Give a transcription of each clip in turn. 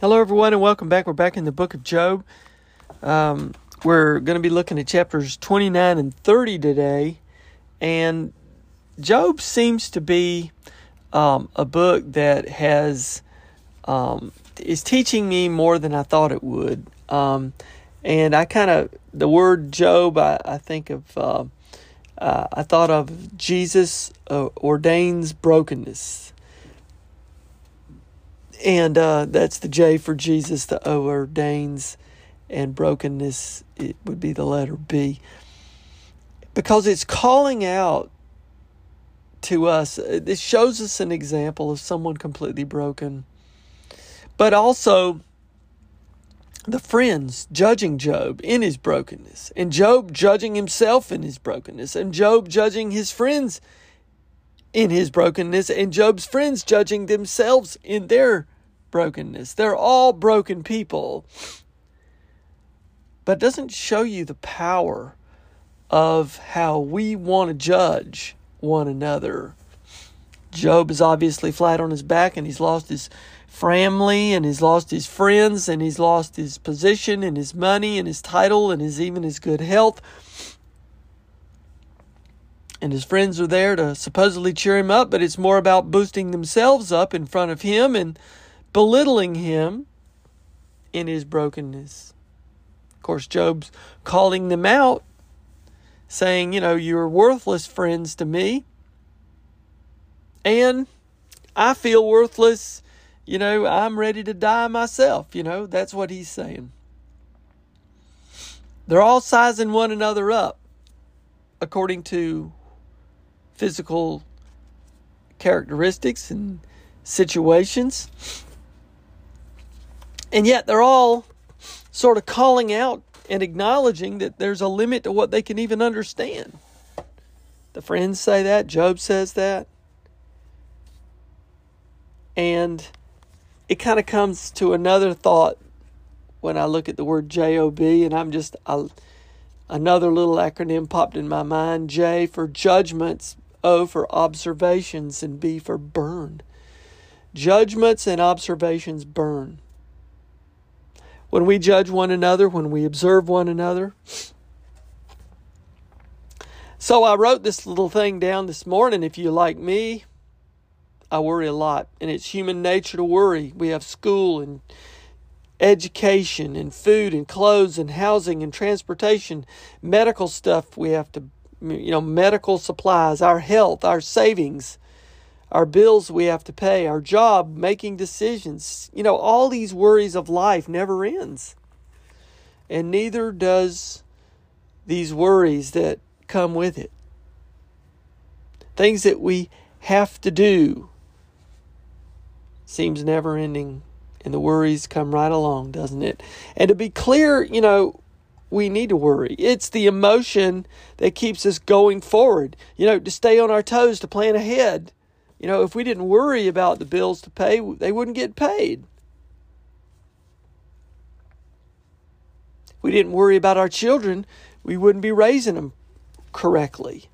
Hello, everyone, and welcome back. We're back in the book of Job. Um, we're going to be looking at chapters 29 and 30 today. And Job seems to be um, a book that has um, is teaching me more than I thought it would. Um, and I kind of the word Job, I, I think of. Uh, uh, I thought of Jesus uh, ordains brokenness and uh, that's the J for Jesus, the O ordains, and brokenness, it would be the letter B. Because it's calling out to us, it shows us an example of someone completely broken. But also, the friends judging Job in his brokenness, and Job judging himself in his brokenness, and Job judging his friends in his brokenness, and Job's friends judging themselves in their brokenness. They're all broken people. But doesn't show you the power of how we want to judge one another. Job is obviously flat on his back and he's lost his family and he's lost his friends and he's lost his position and his money and his title and his even his good health. And his friends are there to supposedly cheer him up, but it's more about boosting themselves up in front of him and belittling him in his brokenness. Of course, Job's calling them out, saying, You know, you're worthless friends to me. And I feel worthless. You know, I'm ready to die myself. You know, that's what he's saying. They're all sizing one another up according to physical characteristics and situations. And yet they're all sort of calling out and acknowledging that there's a limit to what they can even understand. The friends say that, Job says that. And it kind of comes to another thought when I look at the word JOB, and I'm just, another little acronym popped in my mind J for judgments, O for observations, and B for burn. Judgments and observations burn when we judge one another, when we observe one another. So I wrote this little thing down this morning. If you like me, I worry a lot, and it's human nature to worry. We have school and education and food and clothes and housing and transportation, medical stuff we have to, you know, medical supplies, our health, our savings our bills we have to pay, our job, making decisions. You know, all these worries of life never ends. And neither does these worries that come with it. Things that we have to do seems never ending and the worries come right along, doesn't it? And to be clear, you know, we need to worry. It's the emotion that keeps us going forward, you know, to stay on our toes, to plan ahead. You know, if we didn't worry about the bills to pay, they wouldn't get paid. If we didn't worry about our children, we wouldn't be raising them correctly.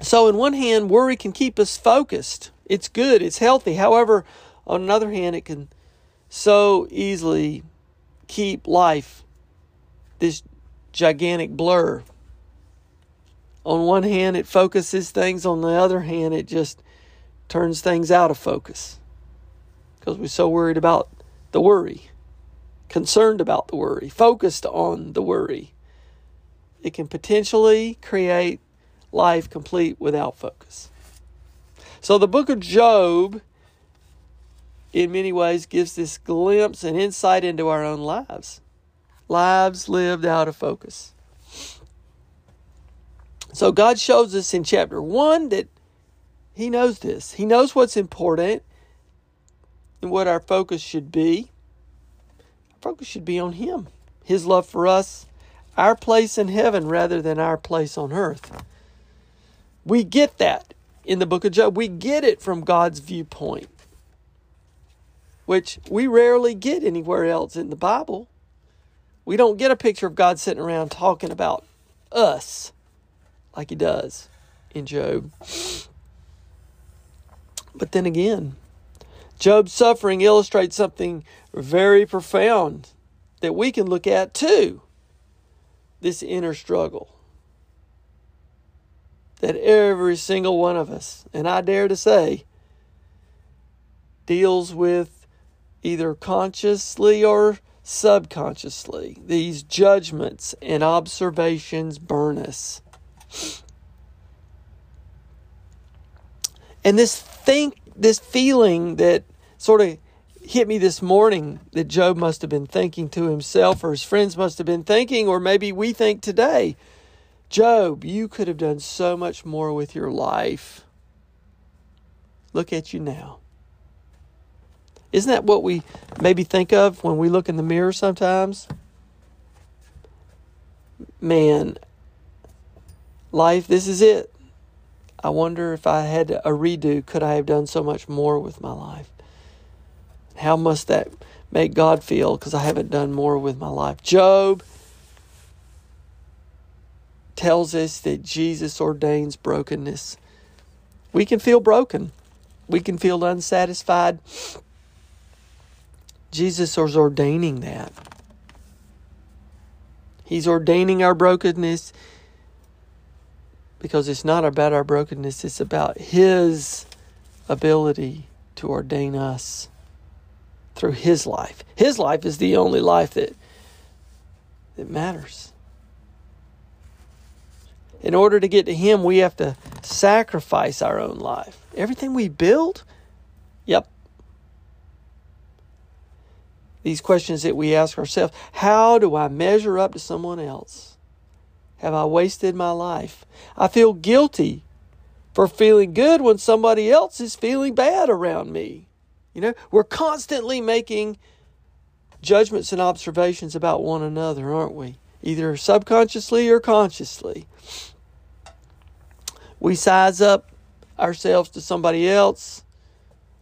So, in one hand, worry can keep us focused. It's good, it's healthy. However, on another hand, it can so easily keep life this gigantic blur. On one hand, it focuses things, on the other hand, it just turns things out of focus because we're so worried about the worry, concerned about the worry, focused on the worry. It can potentially create life complete without focus. So the book of Job, in many ways, gives this glimpse and insight into our own lives. Lives lived out of focus. So God shows us in chapter 1 that He knows this. He knows what's important and what our focus should be. Our focus should be on Him, His love for us, our place in heaven rather than our place on earth. We get that in the book of Job. We get it from God's viewpoint, which we rarely get anywhere else in the Bible. We don't get a picture of God sitting around talking about us like he does in Job. But then again, Job's suffering illustrates something very profound that we can look at too this inner struggle. That every single one of us, and I dare to say, deals with either consciously or subconsciously. These judgments and observations burn us. And this think this feeling that sort of hit me this morning that Job must have been thinking to himself or his friends must have been thinking or maybe we think today. Job, you could have done so much more with your life. Look at you now. Isn't that what we maybe think of when we look in the mirror sometimes? Man, life, this is it. I wonder if I had a redo, could I have done so much more with my life? How must that make God feel because I haven't done more with my life? Job tells us that Jesus ordains brokenness. We can feel broken, we can feel unsatisfied. Jesus is ordaining that. He's ordaining our brokenness because it's not about our brokenness, it's about His ability to ordain us through His life. His life is the only life that, that matters. In order to get to Him, we have to sacrifice our own life. Everything we build, yep. These questions that we ask ourselves how do I measure up to someone else? have I wasted my life? I feel guilty for feeling good when somebody else is feeling bad around me. You know, we're constantly making judgments and observations about one another, aren't we? Either subconsciously or consciously. We size up ourselves to somebody else.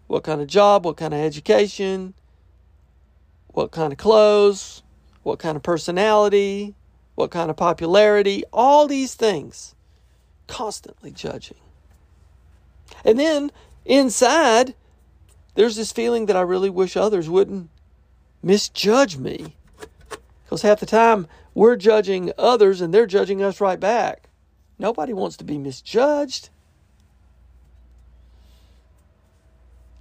What kind of job, what kind of education, what kind of clothes, what kind of personality, what kind of popularity, all these things. Constantly judging. And then inside, there's this feeling that I really wish others wouldn't misjudge me. Because half the time we're judging others and they're judging us right back. Nobody wants to be misjudged.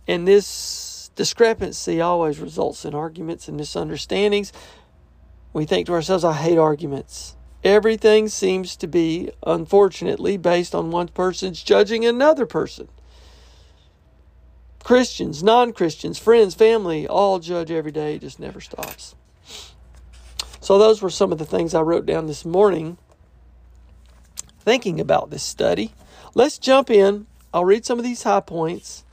And this discrepancy always results in arguments and misunderstandings. We think to ourselves, I hate arguments. Everything seems to be, unfortunately, based on one person's judging another person. Christians, non Christians, friends, family, all judge every day, it just never stops. So, those were some of the things I wrote down this morning thinking about this study. Let's jump in. I'll read some of these high points.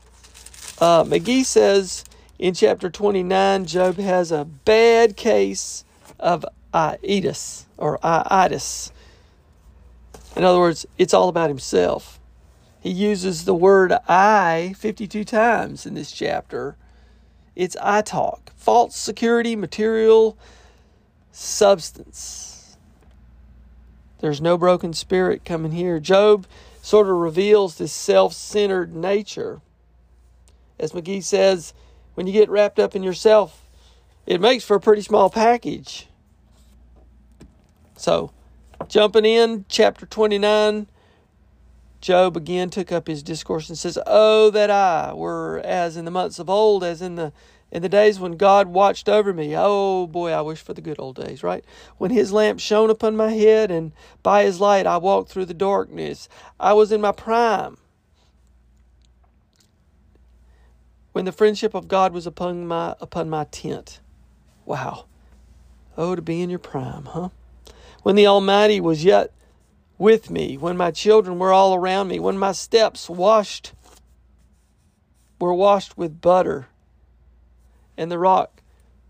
Uh, McGee says in chapter 29, Job has a bad case of itis or itis. In other words, it's all about himself. He uses the word I 52 times in this chapter. It's I talk, false security, material, substance. There's no broken spirit coming here. Job sort of reveals this self centered nature. As McGee says, when you get wrapped up in yourself, it makes for a pretty small package. So, jumping in, chapter 29, Job again took up his discourse and says, Oh, that I were as in the months of old, as in the in the days when God watched over me. Oh boy, I wish for the good old days, right? When his lamp shone upon my head, and by his light I walked through the darkness. I was in my prime. When the friendship of God was upon my upon my tent. Wow. Oh, to be in your prime, huh? When the Almighty was yet with me, when my children were all around me, when my steps washed were washed with butter, and the rock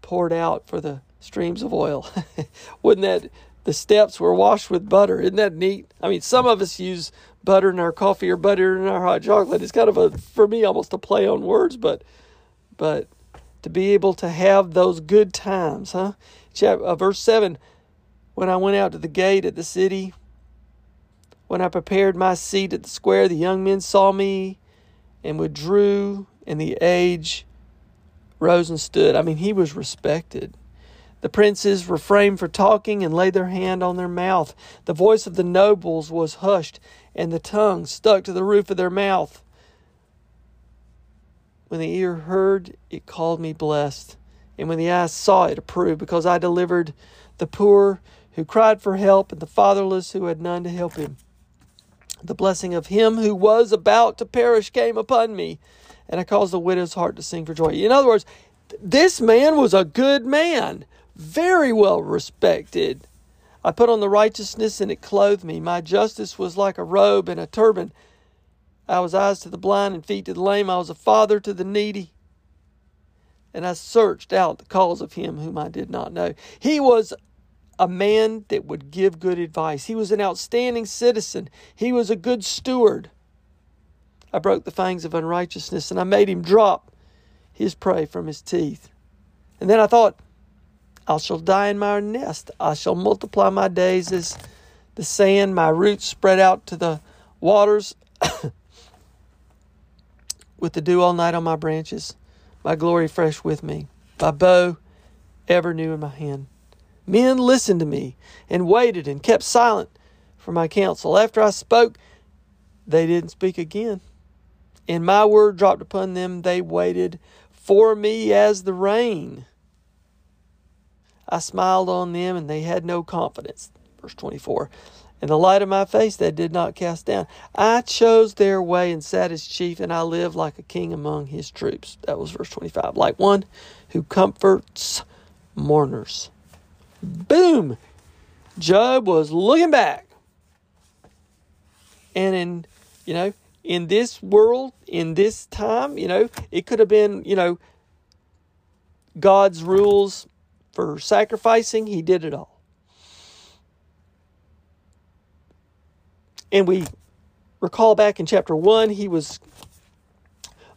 poured out for the streams of oil. Wouldn't that the steps were washed with butter? Isn't that neat? I mean, some of us use butter in our coffee or butter in our hot chocolate. It's kind of a for me almost a play on words, but but to be able to have those good times, huh? Chapter, uh, verse seven. When I went out to the gate at the city, when I prepared my seat at the square, the young men saw me and withdrew, and the age rose and stood. I mean, he was respected. The princes refrained from talking and laid their hand on their mouth. The voice of the nobles was hushed, and the tongue stuck to the roof of their mouth. When the ear heard, it called me blessed, and when the eye saw it, approved, because I delivered the poor who cried for help, and the fatherless who had none to help him. The blessing of him who was about to perish came upon me, and I caused the widow's heart to sing for joy. In other words, this man was a good man, very well respected. I put on the righteousness, and it clothed me. My justice was like a robe and a turban. I was eyes to the blind and feet to the lame. I was a father to the needy. And I searched out the cause of him whom I did not know. He was a man that would give good advice. He was an outstanding citizen. He was a good steward. I broke the fangs of unrighteousness and I made him drop his prey from his teeth. And then I thought, I shall die in my nest. I shall multiply my days as the sand, my roots spread out to the waters, with the dew all night on my branches, my glory fresh with me, my bow ever new in my hand. Men listened to me and waited and kept silent for my counsel. After I spoke, they didn't speak again. And my word dropped upon them. They waited for me as the rain. I smiled on them, and they had no confidence. Verse 24. And the light of my face they did not cast down. I chose their way and sat as chief, and I lived like a king among his troops. That was verse 25. Like one who comforts mourners. Boom! Job was looking back. And in, you know, in this world, in this time, you know, it could have been, you know, God's rules for sacrificing. He did it all. And we recall back in chapter 1, he was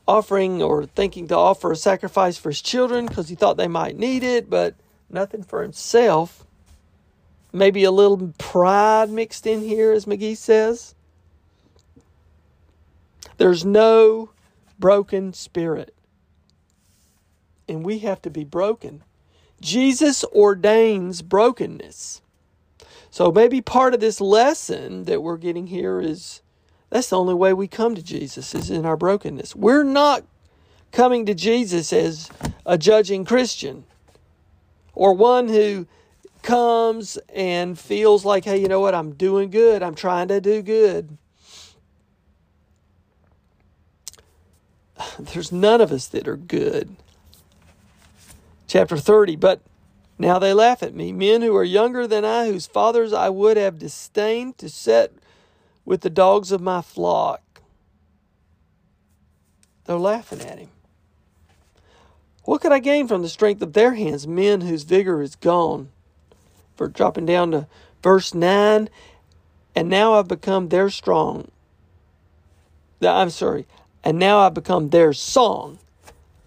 offering or thinking to offer a sacrifice for his children because he thought they might need it, but nothing for himself. Maybe a little pride mixed in here, as McGee says. There's no broken spirit. And we have to be broken. Jesus ordains brokenness. So maybe part of this lesson that we're getting here is that's the only way we come to Jesus is in our brokenness. We're not coming to Jesus as a judging Christian or one who comes and feels like, hey, you know what? I'm doing good. I'm trying to do good. There's none of us that are good. Chapter 30, but now they laugh at me, men who are younger than I, whose fathers I would have disdained to set with the dogs of my flock. They're laughing at him. What could I gain from the strength of their hands, men whose vigor is gone? For dropping down to verse 9, and now I've become their strong. I'm sorry, and now I've become their song.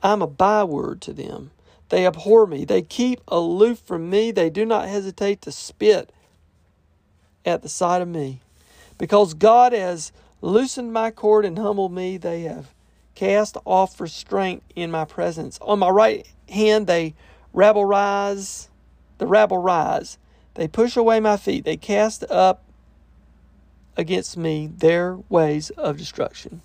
I'm a byword to them. They abhor me. They keep aloof from me. They do not hesitate to spit at the sight of me. Because God has loosened my cord and humbled me. They have cast off restraint in my presence. On my right hand they rabble rise, the rabble rise. They push away my feet. They cast up against me their ways of destruction.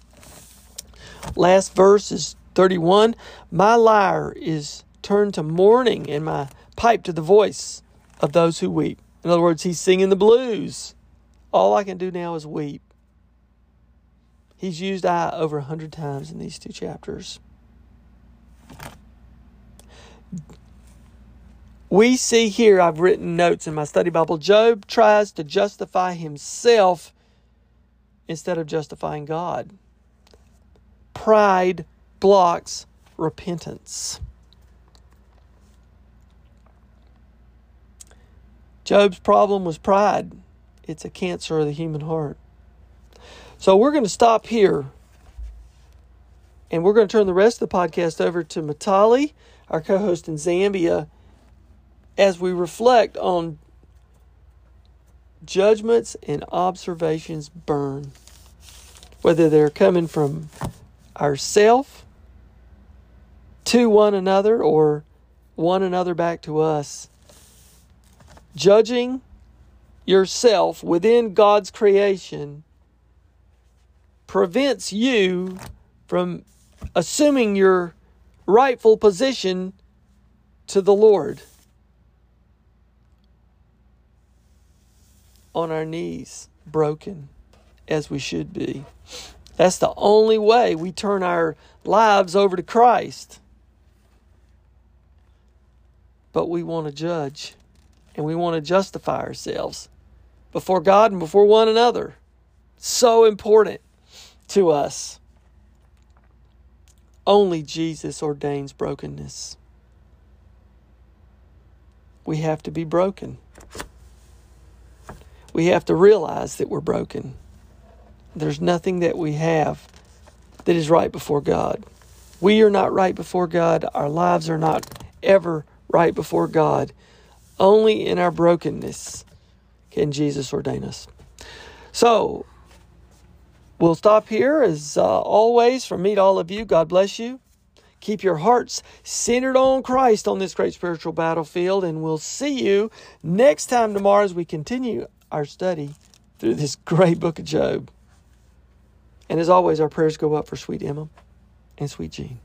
Last verse is 31. My lyre is turned to mourning, and my pipe to the voice of those who weep. In other words, he's singing the blues. All I can do now is weep. He's used I over a hundred times in these two chapters. We see here, I've written notes in my study Bible, Job tries to justify himself instead of justifying God. Pride blocks repentance. Job's problem was pride. It's a cancer of the human heart. So we're going to stop here. And we're going to turn the rest of the podcast over to Matali, our co host in Zambia, as we reflect on judgments and observations burn, whether they're coming from ourself to one another or one another back to us. Judging yourself within God's creation prevents you from assuming your rightful position to the Lord. On our knees, broken as we should be. That's the only way we turn our lives over to Christ. But we want to judge and we want to justify ourselves before God and before one another. So important to us. Only Jesus ordains brokenness. We have to be broken. We have to realize that we're broken. There's nothing that we have that is right before God. We are not right before God. Our lives are not ever right before God. Only in our brokenness can Jesus ordain us. So, we'll stop here as uh, always. From me to all of you, God bless you. Keep your hearts centered on Christ on this great spiritual battlefield, and we'll see you next time tomorrow as we continue our study through this great book of Job. And as always, our prayers go up for sweet Emma and sweet Jean.